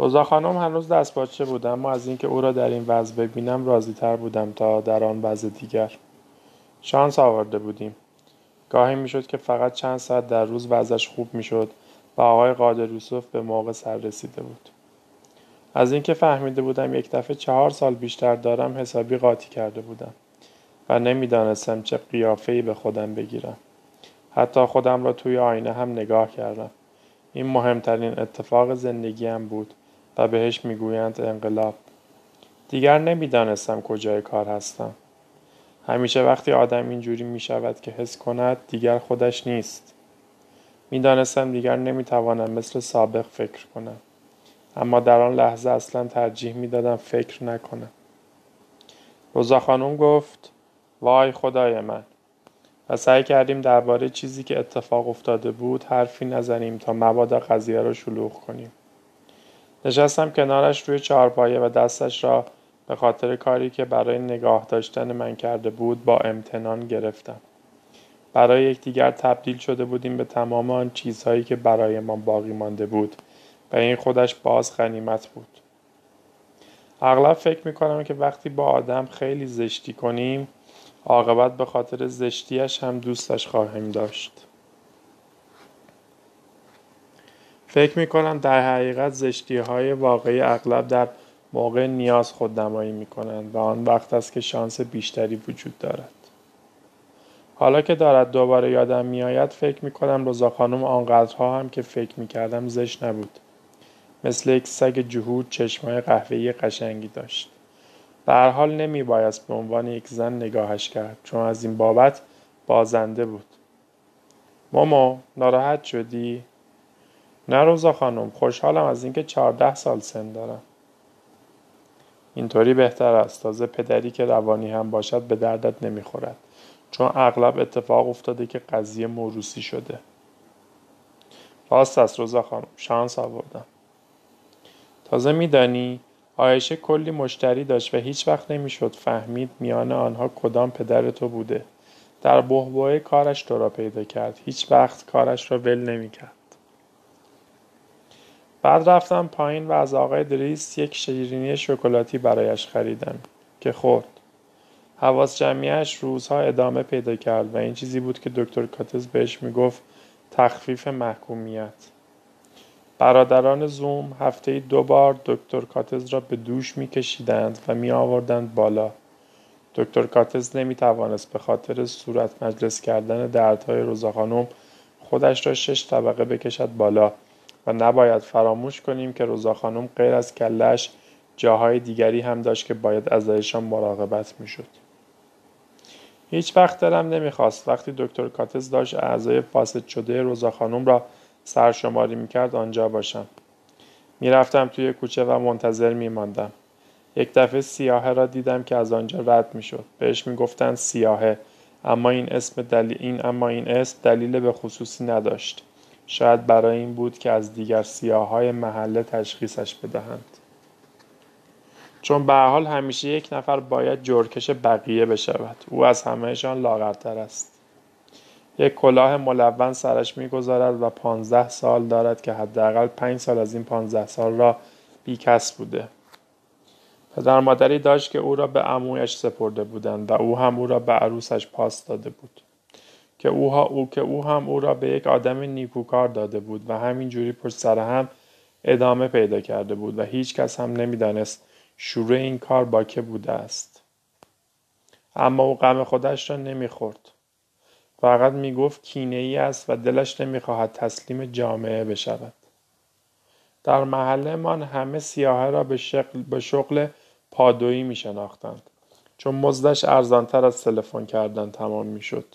روزا خانم هنوز دست باچه بود اما از اینکه او را در این وضع ببینم راضی تر بودم تا در آن وضع دیگر شانس آورده بودیم. گاهی می‌شد که فقط چند ساعت در روز وضعش خوب می‌شد و آقای قادر یوسف به موقع سر رسیده بود. از اینکه فهمیده بودم یک دفعه چهار سال بیشتر دارم حسابی قاطی کرده بودم و نمی‌دانستم چه قیافهای به خودم بگیرم. حتی خودم را توی آینه هم نگاه کردم. این مهمترین اتفاق زندگیم بود. و بهش می‌گویند انقلاب. دیگر نمی‌دانستم کجای کار هستم. همیشه وقتی آدم اینجوری می شود که حس کند دیگر خودش نیست. می‌دانستم دیگر نمی‌توانم مثل سابق فکر کنم. اما در آن لحظه اصلا ترجیح می‌دادم فکر نکنم. روزا خانم گفت وای خدای من. و سعی کردیم درباره چیزی که اتفاق افتاده بود حرفی نزنیم تا مبادا قضیه را شلوغ کنیم. نشستم کنارش روی چهارپایه و دستش را به خاطر کاری که برای نگاه داشتن من کرده بود با امتنان گرفتم. برای یکدیگر تبدیل شده بودیم به تمام آن چیزهایی که برایمان باقی مانده بود و این خودش باز غنیمت بود. اغلب فکر می‌کنم که وقتی با آدم خیلی زشتی کنیم عاقبت به خاطر زشتیش هم دوستش خواهیم داشت. فکر می کنم در حقیقت زشتی های واقعی اغلب در موقع نیاز خودنمایی می کنند و آن وقت است که شانس بیشتری وجود دارد. حالا که دارد دوباره یادم میآید فکر می کنم رضا خانم آنقدرها هم که فکر می کردم زشت نبود. مثل یک سگ جهود چشمای قهوه‌ای قشنگی داشت. به هر حال نمی بایست به عنوان یک زن نگاهش کرد چون از این بابت بازنده بود. مومو ناراحت شدی؟ نه روزا خانم خوشحالم از اینکه چهارده سال سن دارم. اینطوری بهتر است. تازه پدری که روانی هم باشد به دردت نمی‌خورد. چون اغلب اتفاق افتاده که قضیه موروسی شده. راست است روزا خانم. شانس آوردم. تازه میدانی آیشه کلی مشتری داشت و هیچ وقت نمی‌شد فهمید میان آنها کدام پدر تو بوده. در بهبوه کارش تو را پیدا کرد. هیچ وقت کارش را ول نمی‌کرد. بعد رفتم پایین و از آقای دریس یک شیرینی شکلاتی برایش خریدم که خورد. حواس جمعیش روزها ادامه پیدا کرد و این چیزی بود که دکتر کاتز بهش می‌گفت تخفیف محکومیت. برادران زوم هفته دو بار دکتر کاتز را به دوش میکشیدند و می آوردند بالا. دکتر کاتز نمی توانست به خاطر صورت مجلس کردن دردهای روزا خانم خودش را شش طبقه بکشد بالا. و نباید فراموش کنیم که روزا خانم غیر از کلش جاهای دیگری هم داشت که باید ازشان مراقبت می‌شد. هیچ وقت دلم نمی‌خواست وقتی دکتر کاتز داشت اعضای فاسد شده روزا خانم را سرشماری می‌کرد آنجا باشم. می‌رفتم توی کوچه و منتظر میماندم. یک دفعه سیاهه را دیدم که از آنجا رد می‌شد. بهش می‌گفتند سیاهه اما این اسم دلیل این اما این اسم دلیل به خصوصی نداشت. شاید برای این بود که از دیگر های محله تشخیصش بدهند. چون به حال همیشه یک نفر باید جرکش بقیه بشود. او از همهشان لاغرتر است. یک کلاه ملون سرش می‌گذارد و پانزده سال دارد که حداقل پنج سال از این پانزده سال را بیکس بوده. پدر مادری داشت که او را به عمویش سپرده بودند و او هم او را به عروسش پاس داده بود. که او, او که او هم او را به یک آدم نیکوکار داده بود و همین جوری پشت سر هم ادامه پیدا کرده بود و هیچ کس هم نمی‌دانست شروع این کار با که بوده است. اما او غم خودش را نمی‌خورد. فقط می‌گفت کینه ای است و دلش نمی‌خواهد تسلیم جامعه بشود. در محله من همه سیاهه را به شغل, به شغل پادویی می شناختند چون مزدش ارزانتر از تلفن کردن تمام می‌شد.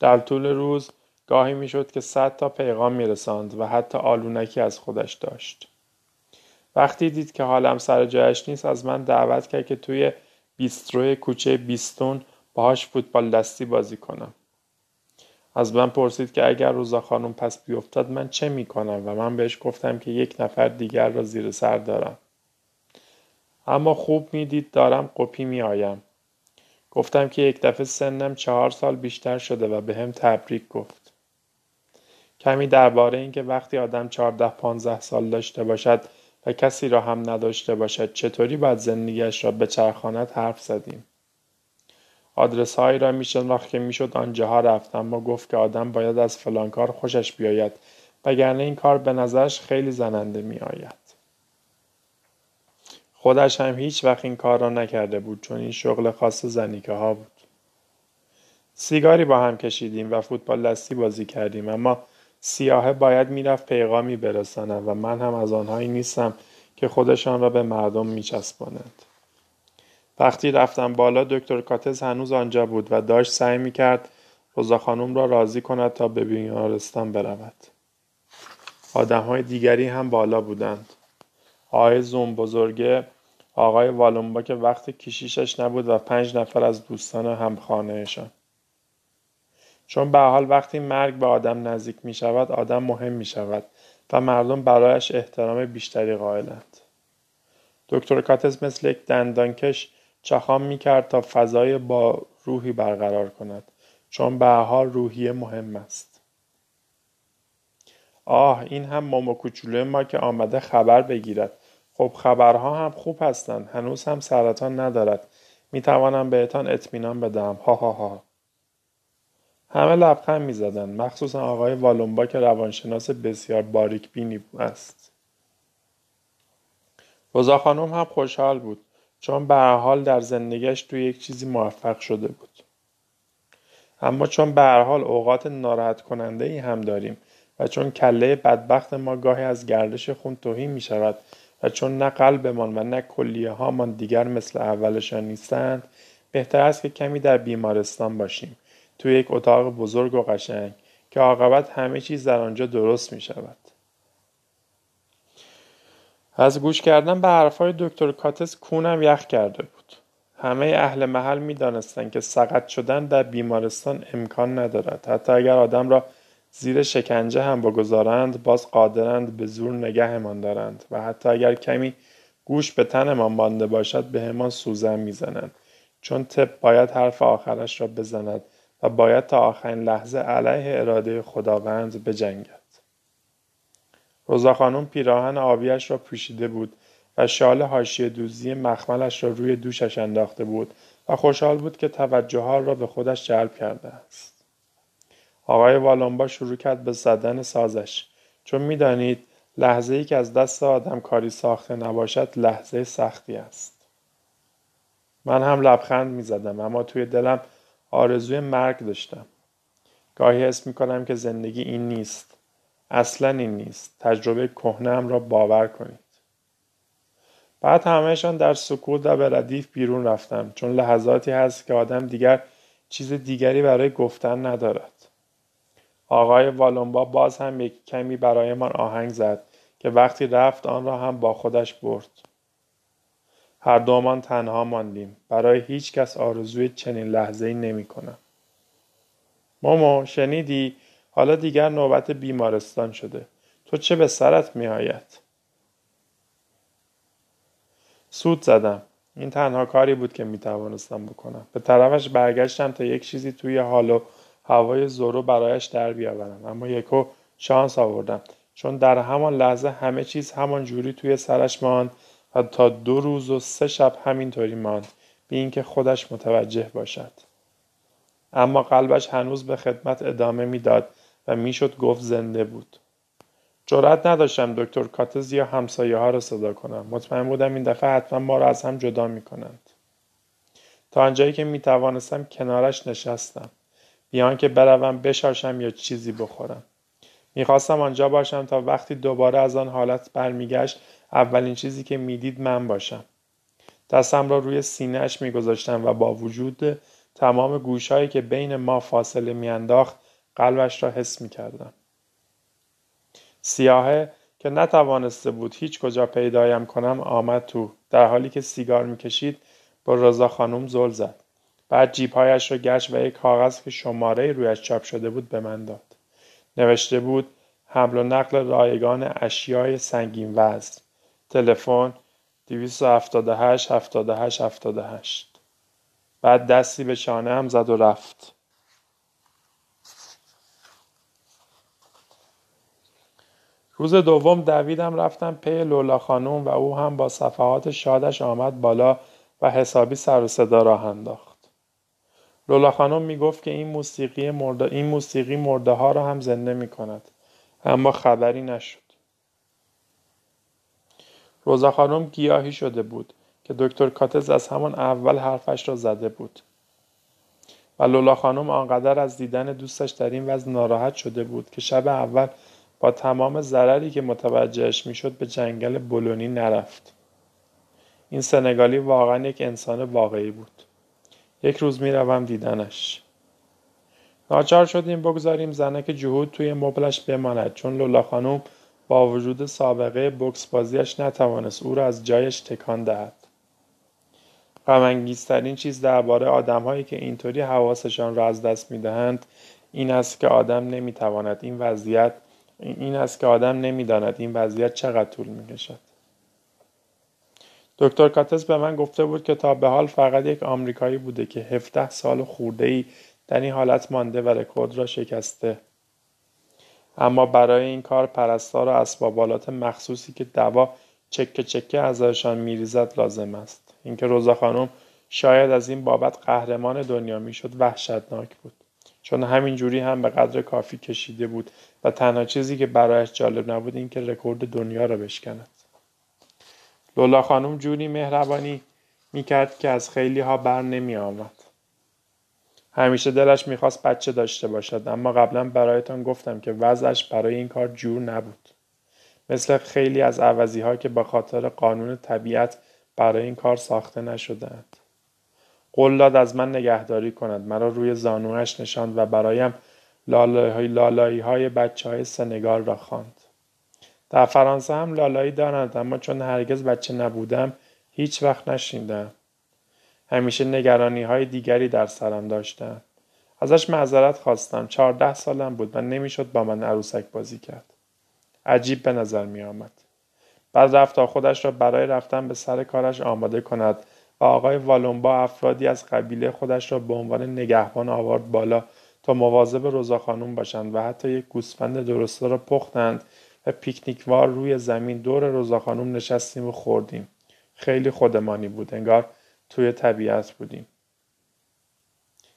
در طول روز گاهی می‌شد که صد تا پیغام میرساند و حتی آلونکی از خودش داشت. وقتی دید که حالم سر جایش نیست از من دعوت کرد که توی بیستروی کوچه بیستون باهاش فوتبال دستی بازی کنم. از من پرسید که اگر روزا خانم پس بیفتد من چه می‌کنم؟ و من بهش گفتم که یک نفر دیگر را زیر سر دارم. اما خوب می‌دید دارم قپی میآیم. گفتم که یک دفعه سنم چهار سال بیشتر شده و به هم تبریک گفت. کمی درباره اینکه وقتی آدم چهارده پانزده سال داشته باشد و کسی را هم نداشته باشد چطوری باید زندگیش را به چرخانت حرف زدیم آدرس هایی را میشناخت که می‌شد آنجاها رفت اما گفت که آدم باید از فلان کار خوشش بیاید وگرنه این کار به نظرش خیلی زننده می آید. خودش هم هیچ وقت این کار را نکرده بود چون این شغل خاص زنیکه ها بود. سیگاری با هم کشیدیم و فوتبال دستی بازی کردیم اما سیاهه باید می‌رفت پیغامی برساند و من هم از آنهایی نیستم که خودشان را به مردم میچسبانند وقتی رفتم بالا دکتر کاتز هنوز آنجا بود و داشت سعی می‌کرد روزا خانم را راضی کند تا به بیمارستان برود. آدم های دیگری هم بالا بودند. آقای زوم بزرگه آقای والومبا که وقت کشیشش نبود و پنج نفر از دوستان همخانهشان چون به حال وقتی مرگ به آدم نزدیک می شود آدم مهم می شود و مردم برایش احترام بیشتری قائلند. دکتر کاتس مثل یک دندانکش چخام می کرد تا فضای با روحی برقرار کند چون به حال روحی مهم است. آه این هم ماما کوچولو ما که آمده خبر بگیرد خب خبرها هم خوب هستند هنوز هم سرطان ندارد. می توانم بهتان اطمینان بدهم. ها ها ها. همه لبخند می‌زدند مخصوصا آقای والومبا که روانشناس بسیار باریک بینی است. روزا خانم هم خوشحال بود چون به حال در زندگیش توی یک چیزی موفق شده بود. اما چون به حال اوقات ناراحت کننده ای هم داریم و چون کله بدبخت ما گاهی از گردش خون توهی می شود چون نه قلبمان و نه کلیه هامان دیگر مثل اولشان نیستند بهتر است که کمی در بیمارستان باشیم توی یک اتاق بزرگ و قشنگ که عاقبت همه چیز در آنجا درست می شود. از گوش کردن به حرفهای دکتر کاتس کونم یخ کرده بود. همه اهل محل می دانستند که سقط شدن در بیمارستان امکان ندارد. حتی اگر آدم را زیر شکنجه هم بگذارند باز قادرند به زور نگهمان دارند و حتی اگر کمی گوش به تنمان مانده باشد به همان سوزن می‌زنند چون طب باید حرف آخرش را بزند و باید تا آخرین لحظه علیه اراده خداوند بجنگد. روزا خانم پیراهن آبیش را پوشیده بود و شال حاشیه دوزی مخملش را روی دوشش انداخته بود و خوشحال بود که توجه را به خودش جلب کرده است. آقای والامبا شروع کرد به زدن سازش چون می‌دانید لحظه ای که از دست آدم کاری ساخته نباشد لحظه سختی است. من هم لبخند می زدم اما توی دلم آرزوی مرگ داشتم. گاهی حس می کنم که زندگی این نیست. اصلا این نیست. تجربه کهنم را باور کنید. بعد همهشان در سکوت و به ردیف بیرون رفتم چون لحظاتی هست که آدم دیگر چیز دیگری برای گفتن ندارد. آقای والومبا باز هم یک کمی برایمان آهنگ زد که وقتی رفت آن را هم با خودش برد. هر دومان تنها ماندیم برای هیچ کس آرزوی چنین لحظه ای نمی کنم. مومو شنیدی حالا دیگر نوبت بیمارستان شده تو چه به سرت می آید؟ سود زدم این تنها کاری بود که می توانستم بکنم به طرفش برگشتم تا یک چیزی توی حال و هوای زورو برایش در بیاورم. اما یکو شانس آوردم. چون در همان لحظه همه چیز همان جوری توی سرش ماند و تا دو روز و سه شب همینطوری ماند. به اینکه خودش متوجه باشد. اما قلبش هنوز به خدمت ادامه می‌داد و می‌شد گفت زنده بود. جرأت نداشتم دکتر کاتز یا همسایه ها را صدا کنم. مطمئن بودم این دفعه حتما ما را از هم جدا می کنند. تا آنجایی که می توانستم کنارش نشستم. بیان که بروم بشاشم یا چیزی بخورم. می‌خواستم آنجا باشم تا وقتی دوباره از آن حالت برمیگشت اولین چیزی که می‌دید من باشم. دستم را روی سینهش میگذاشتم و با وجود تمام گوشهایی که بین ما فاصله میانداخت قلبش را حس می‌کردم. سیاهه که نتوانسته بود هیچ کجا پیدایم کنم آمد تو. در حالی که سیگار می‌کشید با رضا خانم زل زد. بعد جیبهایش را گشت و یک کاغذ که شماره رویش چاپ شده بود به من داد. نوشته بود حمل و نقل رایگان اشیای سنگین وزن. تلفن 278 78 78 بعد دستی به شانه هم زد و رفت. روز دوم دویدم رفتم پی لولا خانوم و او هم با صفحات شادش آمد بالا و حسابی سر و صدا راه انداخت. لولا خانم می گفت که این موسیقی مرده, این موسیقی مرده ها را هم زنده می کند. اما خبری نشد. روزا خانم گیاهی شده بود که دکتر کاتز از همان اول حرفش را زده بود. و لولا خانم آنقدر از دیدن دوستش در این وضع ناراحت شده بود که شب اول با تمام ضرری که متوجهش می‌شد به جنگل بلونی نرفت. این سنگالی واقعا یک انسان واقعی بود. یک روز می‌روم دیدنش. ناچار شدیم بگذاریم زنک جهود توی مبلش بماند چون لولا خانم با وجود سابقه بکس بازیش نتوانست او را از جایش تکان دهد. غمانگیزترین چیز درباره آدمهایی که اینطوری حواسشان را از دست می‌دهند این است که آدم نمی‌تواند این وضعیت این است که آدم نمی‌داند این وضعیت چقدر طول می‌کشد دکتر کاتس به من گفته بود که تا به حال فقط یک آمریکایی بوده که 17 سال خورده ای در این حالت مانده و رکورد را شکسته. اما برای این کار پرستار و اسبابالات مخصوصی که دوا چکه چکه ازشان میریزد لازم است. اینکه روزا خانم شاید از این بابت قهرمان دنیا می‌شد وحشتناک بود. چون همین جوری هم به قدر کافی کشیده بود و تنها چیزی که برایش جالب نبود این که رکورد دنیا را بشکند. لولا خانم جوری مهربانی می‌کرد که از خیلی ها بر نمی آمد. همیشه دلش می‌خواست بچه داشته باشد اما قبلا برایتان گفتم که وضعش برای این کار جور نبود. مثل خیلی از عوضی ها که به خاطر قانون طبیعت برای این کار ساخته نشدهاند. قول داد از من نگهداری کند مرا روی زانوش نشاند و برایم لالایی, لالایی های بچه های سنگال را خواند. در فرانسه هم لالایی دارند اما چون هرگز بچه نبودم هیچ وقت نشیندم. همیشه نگرانی های دیگری در سرم داشتم. ازش معذرت خواستم. چهارده سالم بود و نمی‌شد با من عروسک بازی کرد. عجیب به نظر می آمد. بعد رفت خودش را برای رفتن به سر کارش آماده کند و آقای والومبا افرادی از قبیله خودش را به عنوان نگهبان آورد بالا تا مواظب روزا خانوم باشند و حتی یک گوسفند درسته را پختند و پیکنیکوار روی زمین دور روزا خانوم نشستیم و خوردیم. خیلی خودمانی بود. انگار توی طبیعت بودیم.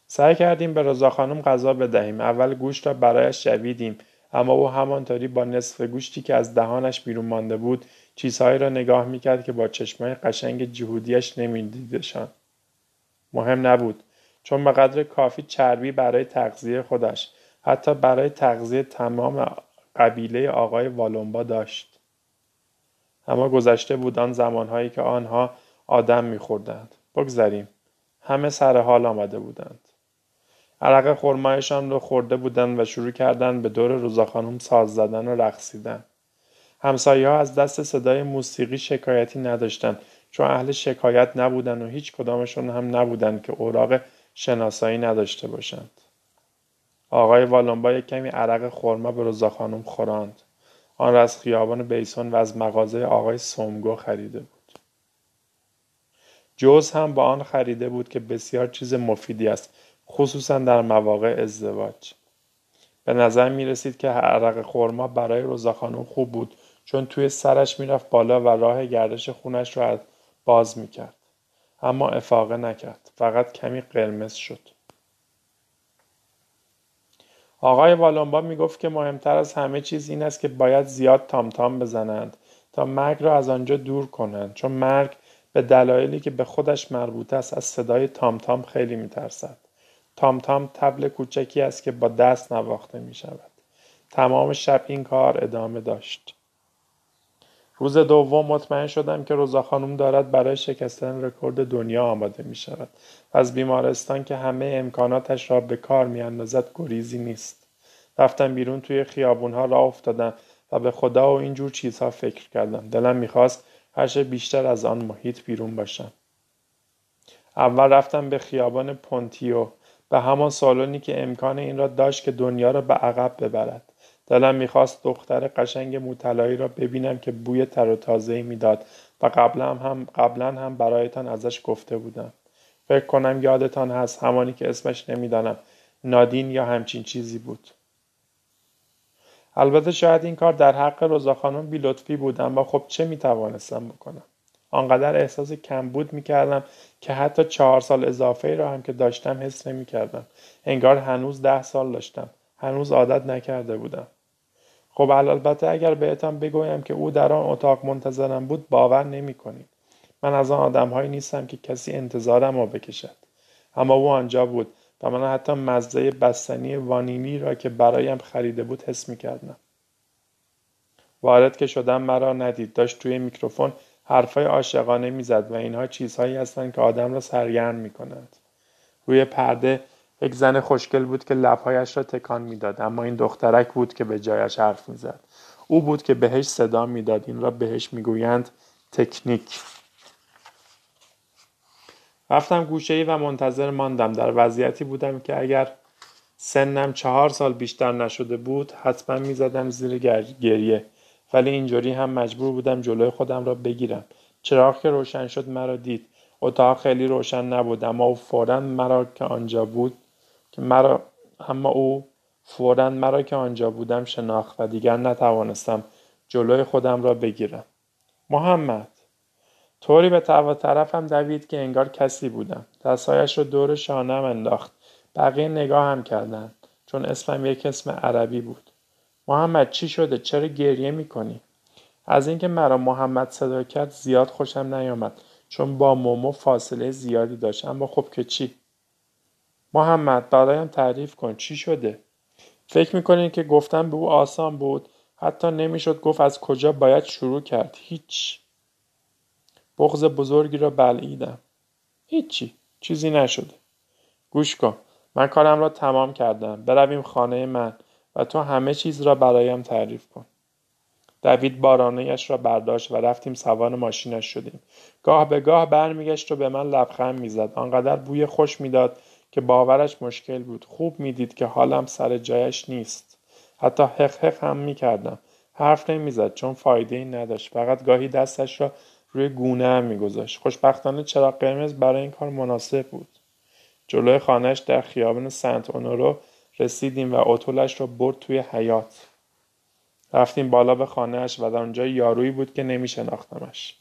سعی کردیم به رضا خانم غذا بدهیم. اول گوشت را برایش جویدیم اما او همانطوری با نصف گوشتی که از دهانش بیرون مانده بود چیزهایی را نگاه می‌کرد که با چشمای قشنگ جهودیش نمیدیدشان. مهم نبود چون به قدر کافی چربی برای تغذیه خودش حتی برای تغذیه تمام قبیله آقای والومبا داشت. اما گذشته بود آن زمانهایی که آنها آدم میخوردند. بگذریم. همه سر حال آمده بودند. عرق خرمایشان را خورده بودند و شروع کردند به دور روزا خانم ساز زدن و رقصیدن. همسایه ها از دست صدای موسیقی شکایتی نداشتند چون اهل شکایت نبودند و هیچ کدامشون هم نبودند که اوراق شناسایی نداشته باشند. آقای والنبا یک کمی عرق خرما به روزا خانم خوراند. آن را از خیابان بیسون و از مغازه آقای سومگو خریده بود. جوز هم با آن خریده بود که بسیار چیز مفیدی است خصوصا در مواقع ازدواج. به نظر می رسید که عرق خورما برای روزا خانم خوب بود چون توی سرش می‌رفت بالا و راه گردش خونش را باز می کرد. اما افاقه نکرد. فقط کمی قرمز شد. آقای والونبا می گفت که مهمتر از همه چیز این است که باید زیاد تام تام بزنند تا مرگ را از آنجا دور کنند چون مرگ به دلایلی که به خودش مربوط است از صدای تام تام خیلی می ترسد. تام تام تبل کوچکی است که با دست نواخته می شود. تمام شب این کار ادامه داشت. روز دوم مطمئن شدم که روزا خانم دارد برای شکستن رکورد دنیا آماده می شود از بیمارستان که همه امکاناتش را به کار می اندازد گریزی نیست. رفتم بیرون توی خیابونها را افتادم و به خدا و اینجور چیزها فکر کردم. دلم می‌خواست هرچه بیشتر از آن محیط بیرون باشم. اول رفتم به خیابان پونتیو به همان سالونی که امکان این را داشت که دنیا را به عقب ببرد. دلم می‌خواست دختر قشنگ موطلایی را ببینم که بوی تر و تازه می‌داد و قبلا هم قبلا هم برایتان ازش گفته بودم. فکر کنم یادتان هست همانی که اسمش نمی‌دانم نادین یا همچین چیزی بود. البته شاید این کار در حق رضا خانم بیلطفی بود اما خب چه می‌توانستم بکنم؟ آنقدر احساس کمبود می‌کردم که حتی چهار سال اضافه ای را هم که داشتم حس نمی‌کردم. انگار هنوز ده سال داشتم. هنوز عادت نکرده بودم. خب البته اگر بهتان بگویم که او در آن اتاق منتظرم بود باور نمی کنید. من از آن آدمهایی نیستم که کسی انتظارم را بکشد اما او آنجا بود و من حتی مزه بستنی وانیلی را که برایم خریده بود حس می کردم. وارد که شدم مرا ندید داشت توی میکروفون حرفای عاشقانه می‌زد و اینها چیزهایی هستند که آدم را سرگرم می کنند. روی پرده یک زن خوشگل بود که لبهایش را تکان می‌داد اما این دخترک بود که به جایش حرف می‌زد. او بود که بهش صدا می‌داد. این را بهش می‌گویند تکنیک. رفتم گوشه ای و منتظر ماندم. در وضعیتی بودم که اگر سنم چهار سال بیشتر نشده بود حتما می‌زدم زیر گریه. ولی اینجوری هم مجبور بودم جلوی خودم را بگیرم. چراغ که روشن شد مرا دید. اتاق خیلی روشن نبود اما او فورا مرا که آنجا بود که مرا اما او فورا مرا که آنجا بودم شناخت و دیگر نتوانستم جلوی خودم را بگیرم. محمد طوری به طرف طرفم دوید که انگار کسی بودم. دستهایش را دور شانم انداخت. بقیه نگاه هم کردند چون اسمم یک اسم عربی بود. محمد چی شده؟ چرا گریه می‌کنی؟ از اینکه مرا محمد صدا کرد زیاد خوشم نیامد چون با مومو فاصله زیادی داشت. اما خب که چی؟ محمد برایم تعریف کن چی شده؟ فکر می‌کنین که گفتن به او آسان بود؟ حتی نمی‌شد گفت از کجا باید شروع کرد. هیچ. بغز بزرگی را بلعیدم. هیچی. چیزی نشده. گوش کن. من کارم را تمام کردم. برویم خانه من و تو همه چیز را برایم تعریف کن. دوید بارانهیش را برداشت و رفتیم سوار ماشینش شدیم. گاه به گاه برمیگشت و به من لبخند می‌زد. آنقدر بوی خوش می‌داد که باورش مشکل بود. خوب می‌دید که حالم سر جایش نیست. حتی حق حق هم می‌کردم. حرف نمی‌زد چون فایده ای نداشت. فقط گاهی دستش را روی گونه هم میگذاشت. خوشبختانه چراغ قرمز برای این کار مناسب بود. جلوی خانهش در خیابان سنت اونورو رسیدیم و اتولش را برد توی حیات رفتیم بالا به خانهاش و در آنجا یارویی بود که نمیشناختمش.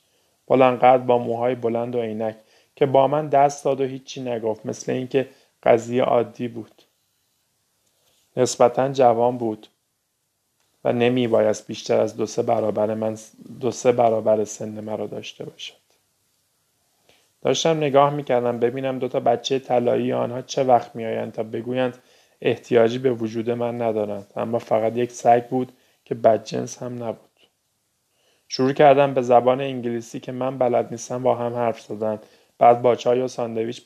بلندقدر با موهای بلند و عینک که با من دست داد و هیچی نگفت. مثل اینکه قضیه عادی بود. نسبتا جوان بود و نمی بایست بیشتر از دو سه برابر من دو سه برابر سن مرا داشته باشد. داشتم نگاه می‌کردم ببینم دو تا بچه طلایی آنها چه وقت میآیند تا بگویند احتیاجی به وجود من ندارند. اما فقط یک سگ بود که بدجنس هم نبود. شروع کردم به زبان انگلیسی که من بلد نیستم با هم حرف زدن. بعد با چای و ساندویچ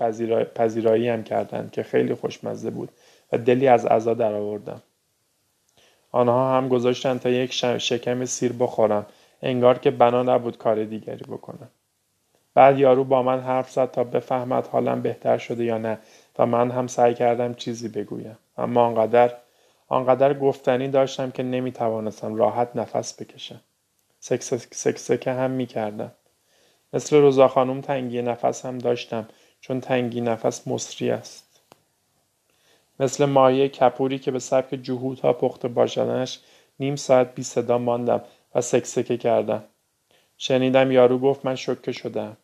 پذیرایی هم کردند که خیلی خوشمزه بود و دلی از عزا درآوردم آنها هم گذاشتند تا یک شکم سیر بخورم انگار که بنا نبود کار دیگری بکنم بعد یارو با من حرف زد تا بفهمد حالم بهتر شده یا نه و من هم سعی کردم چیزی بگویم. اما آنقدر آنقدر گفتنی داشتم که نمی توانستم راحت نفس بکشم. سکسکه هم می کردم. مثل روزا خانم تنگی نفس هم داشتم چون تنگی نفس مصری است. مثل ماهی کپوری که به سبک جهودها پخته باشدنش نیم ساعت بی صدا ماندم و سکسکه کردم. شنیدم یارو گفت من شکه شدم.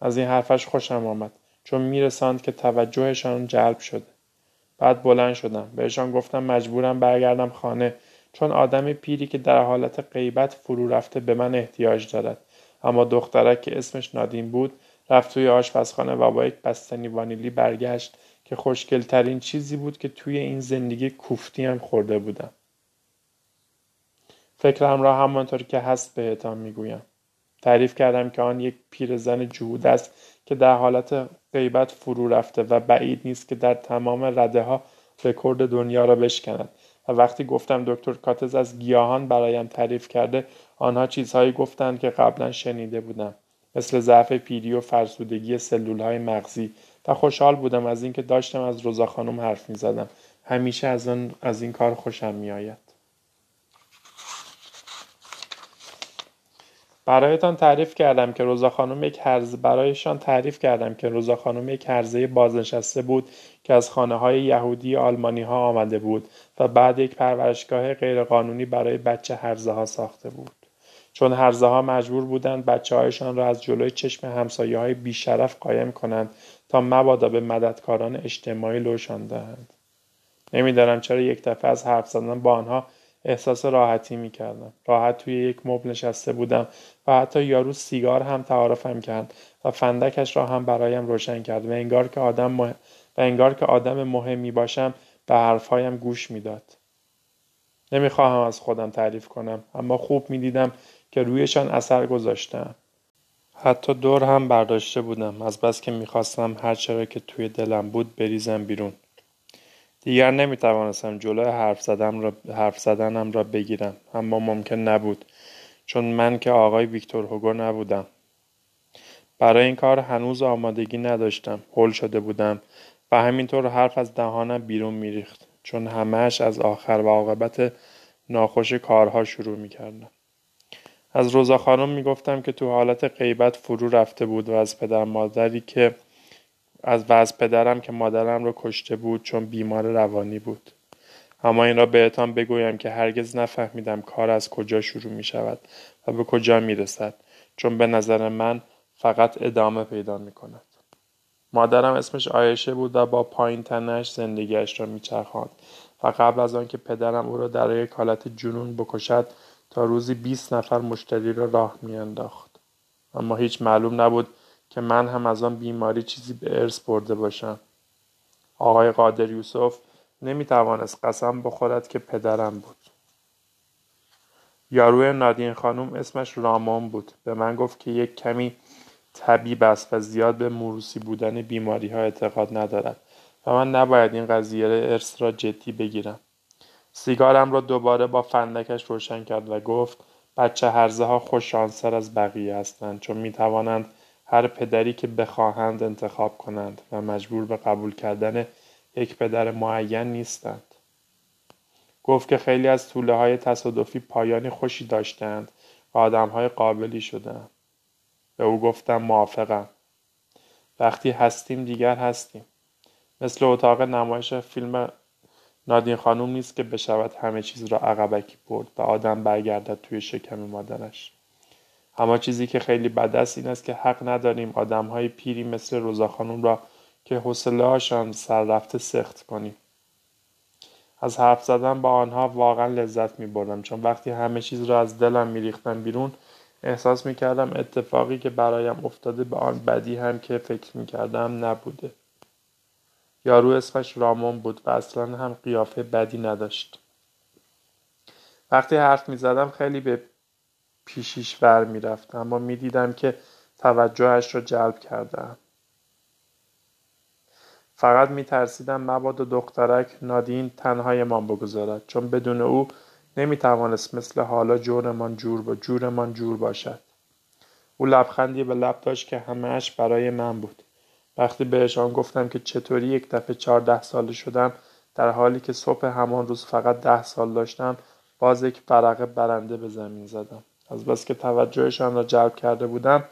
از این حرفش خوشم آمد چون میرساند که توجهشان جلب شده. بعد بلند شدم. بهشان گفتم مجبورم برگردم خانه چون آدم پیری که در حالت غیبت فرو رفته به من احتیاج دارد. اما دخترک که اسمش نادین بود رفت توی آشپزخانه و با یک بستنی وانیلی برگشت که خوشگلترین چیزی بود که توی این زندگی کوفتی هم خورده بودم. فکرم را همانطور که هست بهتان می‌گویم. تعریف کردم که آن یک پیرزن جهود است که در حالت غیبت فرو رفته و بعید نیست که در تمام رده ها رکورد دنیا را بشکند و وقتی گفتم دکتر کاتز از گیاهان برایم تعریف کرده آنها چیزهایی گفتند که قبلا شنیده بودم مثل ضعف پیری و فرسودگی سلول های مغزی و خوشحال بودم از اینکه داشتم از روزا خانم حرف می زدم. همیشه از, از این کار خوشم می آید. برایتان تعریف کردم که روزا خانم یک هرز برایشان تعریف کردم که روزا خانم یک هرزه بازنشسته بود که از خانه های یهودی آلمانی ها آمده بود و بعد یک پرورشگاه غیرقانونی برای بچه هرزه ها ساخته بود. چون هرزه ها مجبور بودند بچه هایشان را از جلوی چشم همسایه های بیشرف قایم کنند تا مبادا به مددکاران اجتماعی لوشان دهند. نمی‌دانم چرا یک دفعه از حرف زدن با آنها احساس راحتی می کردم. راحت توی یک مبل نشسته بودم و حتی یارو سیگار هم تعارفم کرد و فندکش را هم برایم روشن کرد و انگار که آدم, مح... و انگار که آدم مهمی باشم به حرفهایم گوش می‌داد. نمی‌خواهم از خودم تعریف کنم اما خوب می‌دیدم که رویشان اثر گذاشتم. حتی دور هم برداشته بودم از بس که می‌خواستم هر چرا که توی دلم بود بریزم بیرون. دیگر نمی توانستم جلوی حرف, زدم را حرف زدنم را بگیرم اما ممکن نبود چون من که آقای ویکتور هوگو نبودم برای این کار هنوز آمادگی نداشتم هل شده بودم و همینطور حرف از دهانم بیرون میریخت چون همهش از آخر و عاقبت ناخوش کارها شروع می کردم. از روزا خانم می گفتم که تو حالت غیبت فرو رفته بود و از پدر مادری که از و از پدرم که مادرم را کشته بود چون بیمار روانی بود اما این را بهتان بگویم که هرگز نفهمیدم کار از کجا شروع می شود و به کجا می رسد چون به نظر من فقط ادامه پیدا می کند. مادرم اسمش آیشه بود و با پایین تنش زندگیش را میچرخاند و قبل از آنکه پدرم او را در یک حالت جنون بکشد تا روزی 20 نفر مشتری را راه میانداخت اما هیچ معلوم نبود که من هم از آن بیماری چیزی به ارث برده باشم. آقای قادر یوسف نمی توانست قسم بخورد که پدرم بود. یاروی نادین خانم اسمش رامان بود. به من گفت که یک کمی طبیب است و زیاد به موروسی بودن بیماری ها اعتقاد ندارد و من نباید این قضیه ارث را جدی بگیرم. سیگارم را دوباره با فندکش روشن کرد و گفت بچه هرزه ها خوششانستر از بقیه هستند چون می توانند هر پدری که بخواهند انتخاب کنند و مجبور به قبول کردن یک پدر معین نیستند. گفت که خیلی از طوله های تصادفی پایانی خوشی داشتند و آدم های قابلی شدند. به او گفتم موافقم. وقتی هستیم دیگر هستیم. مثل اتاق نمایش فیلم نادین خانوم نیست که بشود همه چیز را عقبکی برد و آدم برگردد توی شکم مادرش. اما چیزی که خیلی بد است این است که حق نداریم آدم های پیری مثل روزا خانم را که حوصله هاشان سر رفته سخت کنیم. از حرف زدن با آنها واقعا لذت می بردم چون وقتی همه چیز را از دلم می ریختم بیرون احساس می کردم اتفاقی که برایم افتاده به آن بدی هم که فکر می کردم نبوده. یارو اسمش رامون بود و اصلا هم قیافه بدی نداشت. وقتی حرف می زدم خیلی به پیشیش ور می‌رفت اما می‌دیدم که توجهش را جلب کردم. فقط میترسیدم مبادا دخترک نادین تنهایمان بگذارد چون بدون او نمی‌توانست مثل حالا جورمان جور با جورمان جور باشد. او لبخندی به لب داشت که همهش برای من بود. وقتی بهشان گفتم که چطوری یک دفعه چهارده ساله شدم در حالی که صبح همان روز فقط ده سال داشتم باز یک فرقه برنده به زمین زدم. از بس که توجهشان را جلب کرده بودم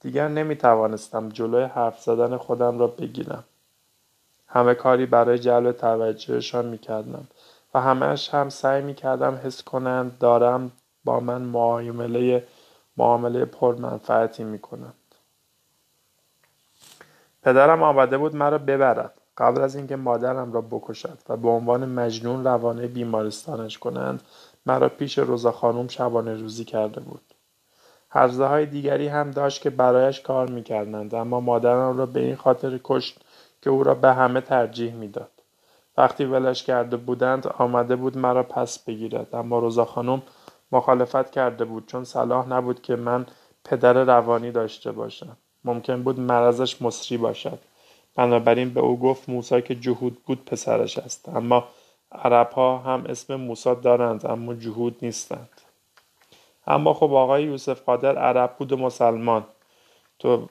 دیگر نمی توانستم جلوی حرف زدن خودم را بگیرم. همه کاری برای جلب توجهشان می کردم و همهش هم سعی می کردم حس کنند دارم با من معامله معامله پرمنفعتی می کنند. پدرم آمده بود مرا ببرد قبل از اینکه مادرم را بکشد و به عنوان مجنون روانه بیمارستانش کنند مرا پیش روزا خانم شبانه روزی کرده بود. حرزه های دیگری هم داشت که برایش کار می‌کردند اما مادرم را به این خاطر کشت که او را به همه ترجیح می‌داد. وقتی ولش کرده بودند آمده بود مرا پس بگیرد اما روزا خانم مخالفت کرده بود چون صلاح نبود که من پدر روانی داشته باشم. ممکن بود مرضش مصری باشد. بنابراین به او گفت موسی که جهود بود پسرش است اما عرب ها هم اسم موسی دارند اما جهود نیستند. اما خب آقای یوسف قادر عرب بود و مسلمان. تو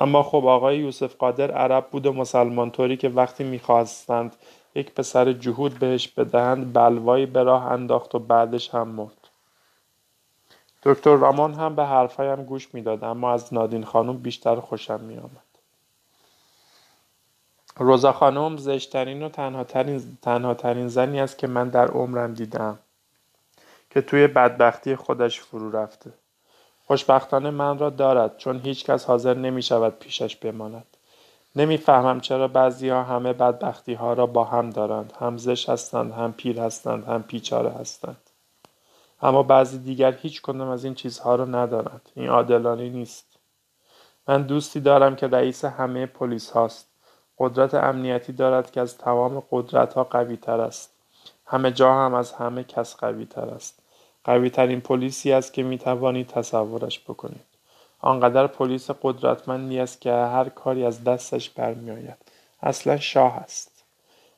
اما خب آقای یوسف قادر عرب بود و مسلمان. طوری که وقتی می‌خواستند یک پسر جهود بهش بدهند بلوایی به راه انداخت و بعدش هم مرد. دکتر رامون هم به حرفهایم گوش می‌داد اما از نادین خانم بیشتر خوشم میآمد. روزا خانم زشترین و تنها ترین, تنها ترین زنی است که من در عمرم دیدم که توی بدبختی خودش فرو رفته. خوشبختانه من را دارد چون هیچکس حاضر نمی شود پیشش بماند. نمی‌فهمم چرا بعضی ها همه بدبختی ها را با هم دارند. هم زش هستند هم پیر هستند هم پیچاره هستند. اما بعضی دیگر هیچ کدام از این چیزها را ندارند. این عادلانه نیست. من دوستی دارم که رئیس همه پلیس هاست. قدرت امنیتی دارد که از تمام قدرت ها قوی تر است. همه جا هم از همه کس قوی تر است. قوی ترین پلیسی است که می توانید تصورش بکنید. آنقدر پلیس قدرتمندی است که هر کاری از دستش برمیآید. اصلا شاه است.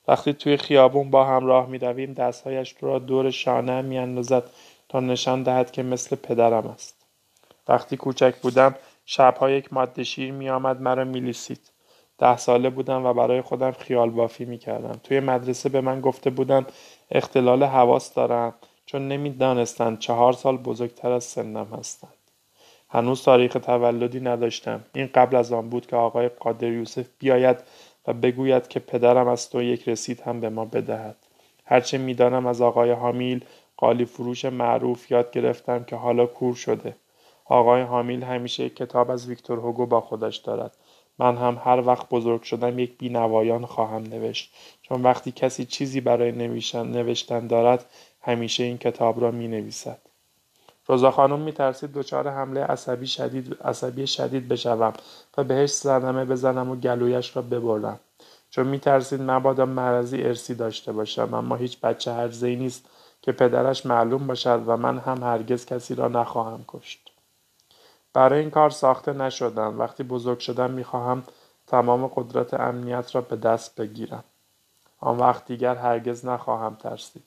وقتی توی خیابون با هم راه می رویم دستهایش را دور شانه می اندازد تا نشان دهد که مثل پدرم است. وقتی کوچک بودم شبها یک ماده شیر می آمد مرا می لیسید. ده ساله بودم و برای خودم خیال بافی می کردم. توی مدرسه به من گفته بودند اختلال حواس دارم چون نمی‌دانستند چهار سال بزرگتر از سنم هستند. هنوز تاریخ تولدی نداشتم. این قبل از آن بود که آقای قادر یوسف بیاید و بگوید که پدرم از تو یک رسید هم به ما بدهد. هرچه می‌دانم از آقای حامیل قالی فروش معروف یاد گرفتم که حالا کور شده. آقای حامیل همیشه کتاب از ویکتور هوگو با خودش دارد. من هم هر وقت بزرگ شدم یک بینوایان خواهم نوشت چون وقتی کسی چیزی برای نوشتن دارد همیشه این کتاب را می نویسد. روزا خانم می ترسید دچار حمله عصبی شدید, عصبی شدید بشوم و بهش صدمه بزنم و گلویش را ببرم. چون می ترسید مبادا مرضی ارسی داشته باشم اما هیچ بچه هرزهی نیست که پدرش معلوم باشد و من هم هرگز کسی را نخواهم کشت. برای این کار ساخته نشدم. وقتی بزرگ شدم می‌خواهم تمام قدرت امنیت را به دست بگیرم. آن وقت دیگر هرگز نخواهم ترسید.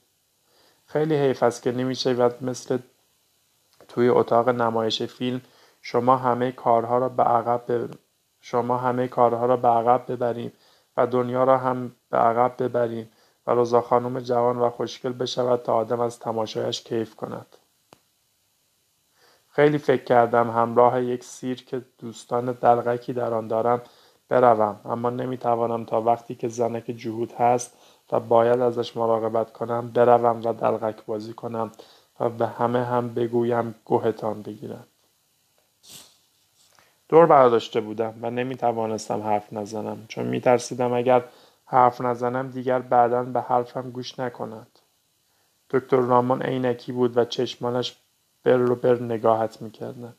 خیلی حیف است که نمی‌شود مثل توی اتاق نمایش فیلم شما همه کارها را به عقب شما همه کارها را به عقب ببریم و دنیا را هم به عقب ببریم و روزا خانم جوان و خوشگل بشود تا آدم از تماشایش کیف کند. خیلی فکر کردم همراه یک سیر که دوستان دلغکی در آن دارم بروم اما نمی‌توانم تا وقتی که زنک جهود هست و باید ازش مراقبت کنم بروم و دلغک بازی کنم و به همه هم بگویم گوهتان بگیرم دور برداشته بودم و نمی توانستم حرف نزنم چون می ترسیدم اگر حرف نزنم دیگر بعدا به حرفم گوش نکند. دکتر رامان عینکی بود و چشمانش بر رو بر نگاهت می‌کردند.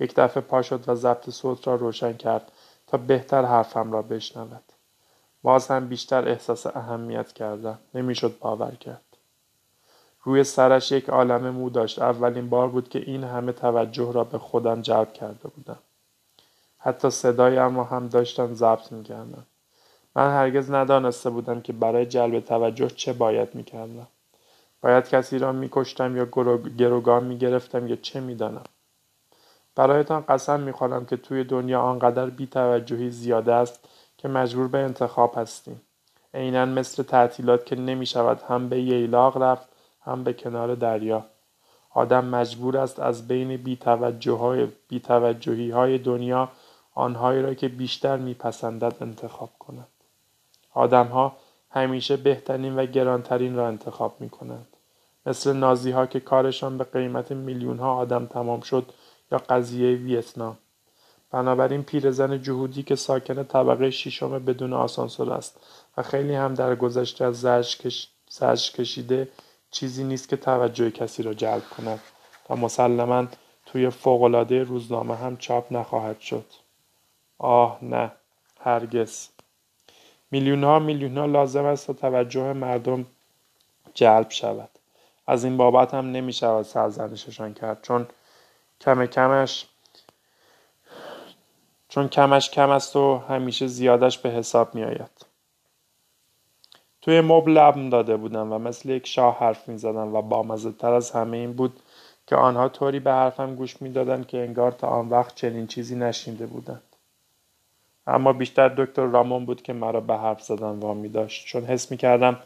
یک دفعه پا شد و ضبط صوت را روشن کرد تا بهتر حرفم را بشنود. باز هم بیشتر احساس اهمیت کردم. نمی‌شد باور کرد. روی سرش یک عالم مو داشت. اولین بار بود که این همه توجه را به خودم جلب کرده بودم. حتی صدایم را هم داشتن ضبط می‌کردم. من هرگز ندانسته بودم که برای جلب توجه چه باید می‌کردم. باید کسی را میکشتم یا گروگان می‌گرفتم یا چه می‌دانم؟ برایتان قسم می‌خورم که توی دنیا آنقدر بیتوجهی زیاده است که مجبور به انتخاب هستیم. عینا مثل تعطیلات که نمی‌شود هم به ییلاق رفت هم به کنار دریا. آدم مجبور است از بین بیتوجهی های دنیا آنهایی را که بیشتر میپسندد انتخاب کند. آدمها همیشه بهترین و گرانترین را انتخاب می کنند. مثل نازی ها که کارشان به قیمت میلیون ها آدم تمام شد یا قضیه ویتنام. بنابراین پیرزن جهودی که ساکن طبقه ششم بدون آسانسور است و خیلی هم در گذشته از زرج کشیده چیزی نیست که توجه کسی را جلب کند و مسلما توی فوقالعاده روزنامه هم چاپ نخواهد شد. آه نه هرگز میلیون ها میلیون ها لازم است تا توجه مردم جلب شود از این بابت هم نمی شود سرزنششان کرد چون کم کمش چون کمش کم است و همیشه زیادش به حساب می آید. توی مبل لبم داده بودم و مثل یک شاه حرف می زدم و بامزه تر از همه این بود که آنها طوری به حرفم گوش می دادن که انگار تا آن وقت چنین چیزی نشینده بودند. اما بیشتر دکتر رامون بود که مرا به حرف زدن وامی داشت چون حس می کردم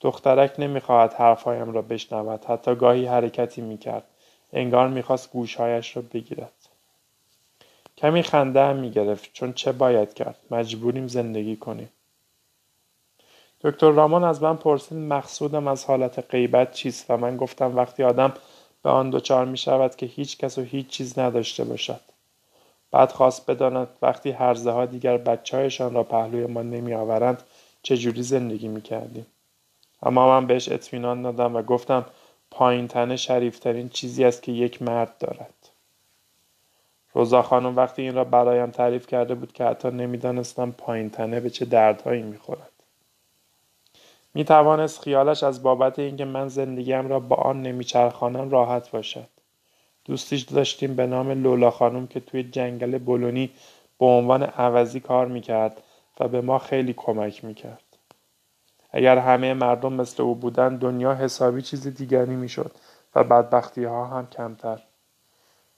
دخترک نمی‌خواهد حرفهایم را بشنود. حتی گاهی حرکتی می‌کرد. انگار می‌خواست گوشهایش را بگیرد. کمی خنده هم می‌گرفت چون چه باید کرد؟ مجبوریم زندگی کنیم. دکتر رامان از من پرسید مقصودم از حالت غیبت چیست؟ و من گفتم وقتی آدم به آن دچار می شود که هیچ کس و هیچ چیز نداشته باشد. بعد خواست بداند وقتی هرزه ها دیگر بچههایشان را پهلوی ما نمی آورند چجوری زندگی می کردیم. اما من بهش اطمینان دادم و گفتم پایین تنه شریفترین چیزی است که یک مرد دارد. روزا خانم وقتی این را برایم تعریف کرده بود که حتی نمی‌دانستم پایین تنه به چه دردهایی می‌خورد. می توانست خیالش از بابت اینکه من زندگیم را با آن نمیچرخانم راحت باشد. دوستیش داشتیم به نام لولا خانم که توی جنگل بلونی به عنوان عوضی کار می‌کرد و به ما خیلی کمک می‌کرد. اگر همه مردم مثل او بودند دنیا حسابی چیز دیگری می‌شد و بدبختی ها هم کمتر.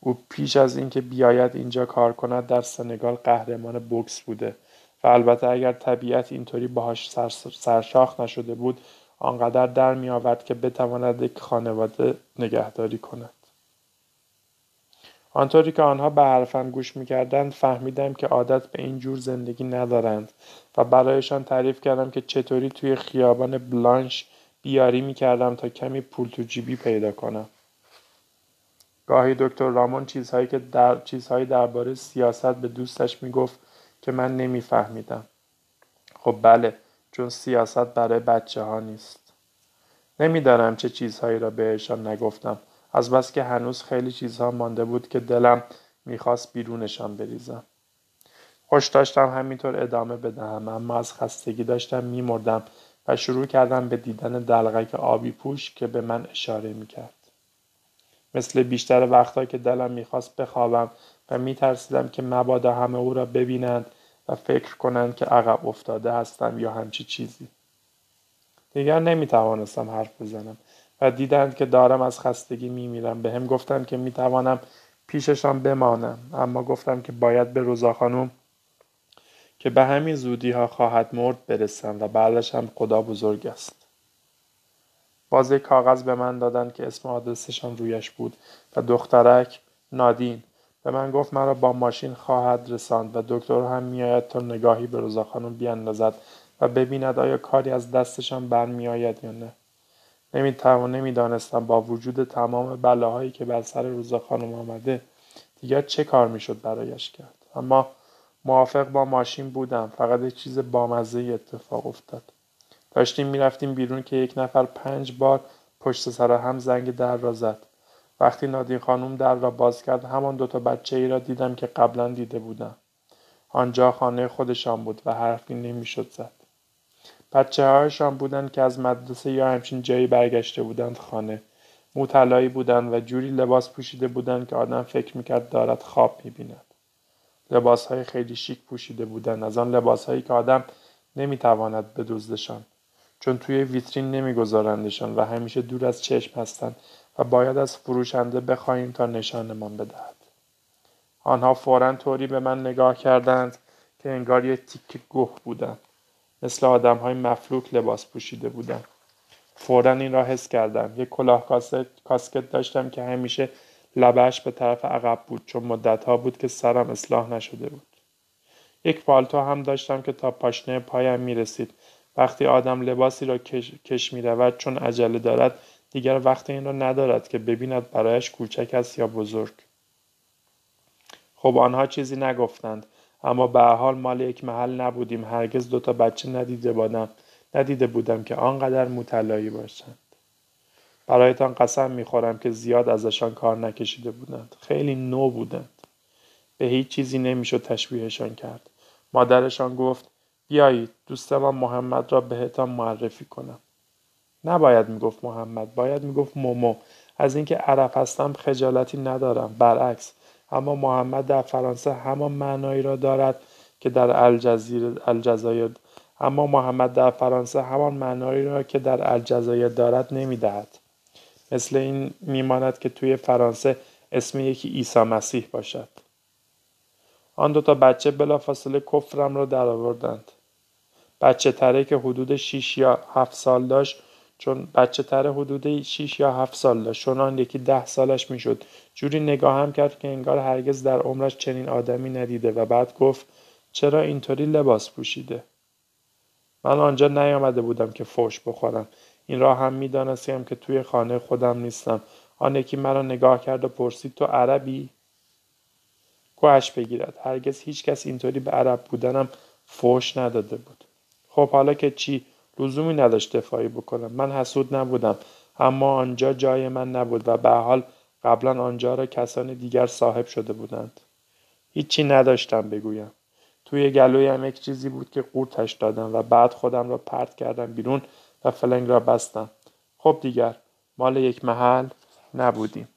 او پیش از اینکه بیاید اینجا کار کند در سنگال قهرمان بوکس بوده و البته اگر طبیعت اینطوری باهاش سرشاخ نشده بود آنقدر در می آورد که بتواند یک خانواده نگهداری کند. آنطوری که آنها به حرفم گوش می‌کردند فهمیدم که عادت به این جور زندگی ندارند و برایشان تعریف کردم که چطوری توی خیابان بلانش بیاری می‌کردم تا کمی پول تو جیبی پیدا کنم. گاهی دکتر رامون چیزهایی که در چیزهایی درباره سیاست به دوستش می‌گفت که من نمیفهمیدم. خب بله چون سیاست برای بچه ها نیست. نمی‌دانم چه چیزهایی را بهشان نگفتم از بس که هنوز خیلی چیزها مانده بود که دلم می‌خواست بیرونشان بریزم. خوش داشتم همینطور ادامه بدهم اما از خستگی داشتم میمردم و شروع کردم به دیدن دلغک آبی پوش که به من اشاره می‌کرد. مثل بیشتر وقتها که دلم می‌خواست بخوابم و میترسیدم که مبادا همه او را ببینند و فکر کنند که عقب افتاده هستم یا همچی چیزی. دیگر نمی‌توانستم حرف بزنم و دیدند که دارم از خستگی میمیرم. به هم گفتند که می‌توانم پیششان بمانم. اما گفتم که باید به روزا خانم که به همین زودی ها خواهد مرد برسم و بعدش هم خدا بزرگ است. باز کاغذ به من دادند که اسم آدرسشان رویش بود و دخترک نادین. به من گفت مرا با ماشین خواهد رساند و دکتر هم میآید تا نگاهی به روزا خانم بیاندازد و ببیند آیا کاری از دستشان برمیآید یا نه. نمی‌توان نمی‌دانستم با وجود تمام بلاهایی که بر سر روزا خانم آمده دیگر چه کار می‌شد برایش کرد. اما موافق با ماشین بودم. فقط یک چیز بامزه اتفاق افتاد. داشتیم می‌رفتیم بیرون که یک نفر پنج بار پشت سر هم زنگ در را زد. وقتی نادین خانم در را باز کرد همان دوتا بچه ای را دیدم که قبلا دیده بودم آنجا خانه خودشان بود و حرفی نمی‌شد زد. بچه هایشان بودند که از مدرسه یا همچین جایی برگشته بودند خانه. موطلایی بودند و جوری لباس پوشیده بودند که آدم فکر می‌کرد دارد خواب می‌بیند. لباس های خیلی شیک پوشیده بودند. از آن لباس هایی که آدم نمی‌تواند بدزدشان. چون توی ویترین نمیگذارندشان و همیشه دور از چشم هستند و باید از فروشنده بخواهیم تا نشانمان بدهد. آنها فورا طوری به من نگاه کردند که انگار یک تیک گوه بودند. مثل آدم های مفلوک لباس پوشیده بودند فورا این را حس کردم. یک کلاه کاسکت داشتم که همیشه لبش به طرف عقب بود چون مدت ها بود که سرم اصلاح نشده بود. یک پالتو هم داشتم که تا پاشنه پایم می رسید وقتی آدم لباسی را کش, کش می رود چون عجله دارد دیگر وقت این را ندارد که ببیند برایش کوچک است یا بزرگ. خب آنها چیزی نگفتند. اما به حال مال یک محل نبودیم. هرگز دوتا بچه ندیده بودم. ندیده بودم که آنقدر مطلعی باشند. برایتان قسم می‌خورم که زیاد ازشان کار نکشیده بودند. خیلی نو بودند. به هیچ چیزی نمی‌شد تشبیهشان کرد. مادرشان گفت بیایید دوست ما محمد را بهتان معرفی کنم. نباید می‌گفت محمد باید می‌گفت مومو. از اینکه عرب هستم خجالتی ندارم. برعکس اما محمد در فرانسه همان معنایی را دارد که در الجزایر اما محمد در فرانسه همان معنایی را که در الجزایر دارد نمی‌دهد. مثل این میماند که توی فرانسه اسم یکی عیسی مسیح باشد. آن دو تا بچه بلافاصله کفرم را درآوردند. بچه تره که حدود 6 یا 7 سال داشت چون بچه تر حدود 6 یا 7 سال داشت. چون آن یکی ده سالش می‌شد. جوری نگاه هم کرد که انگار هرگز در عمرش چنین آدمی ندیده و بعد گفت چرا اینطوری لباس پوشیده؟ من آنجا نیامده بودم که فوش بخورم. این را هم می‌دانستیم که توی خانه خودم نیستم. آن یکی مرا نگاه کرد و پرسید تو عربی؟ گوهش بگیرد. هرگز هیچ کس اینطوری به عرب بودنم فوش نداده بود. خب حالا که چی؟ لزومی نداشت دفاعی بکنم. من حسود نبودم اما آنجا جای من نبود و به حال قبلا آنجا را کسان دیگر صاحب شده بودند. هیچی نداشتم بگویم. توی گلویم یک چیزی بود که قورتش دادم و بعد خودم را پرت کردم بیرون و فلنگ را بستم. خب دیگر مال یک محل نبودیم.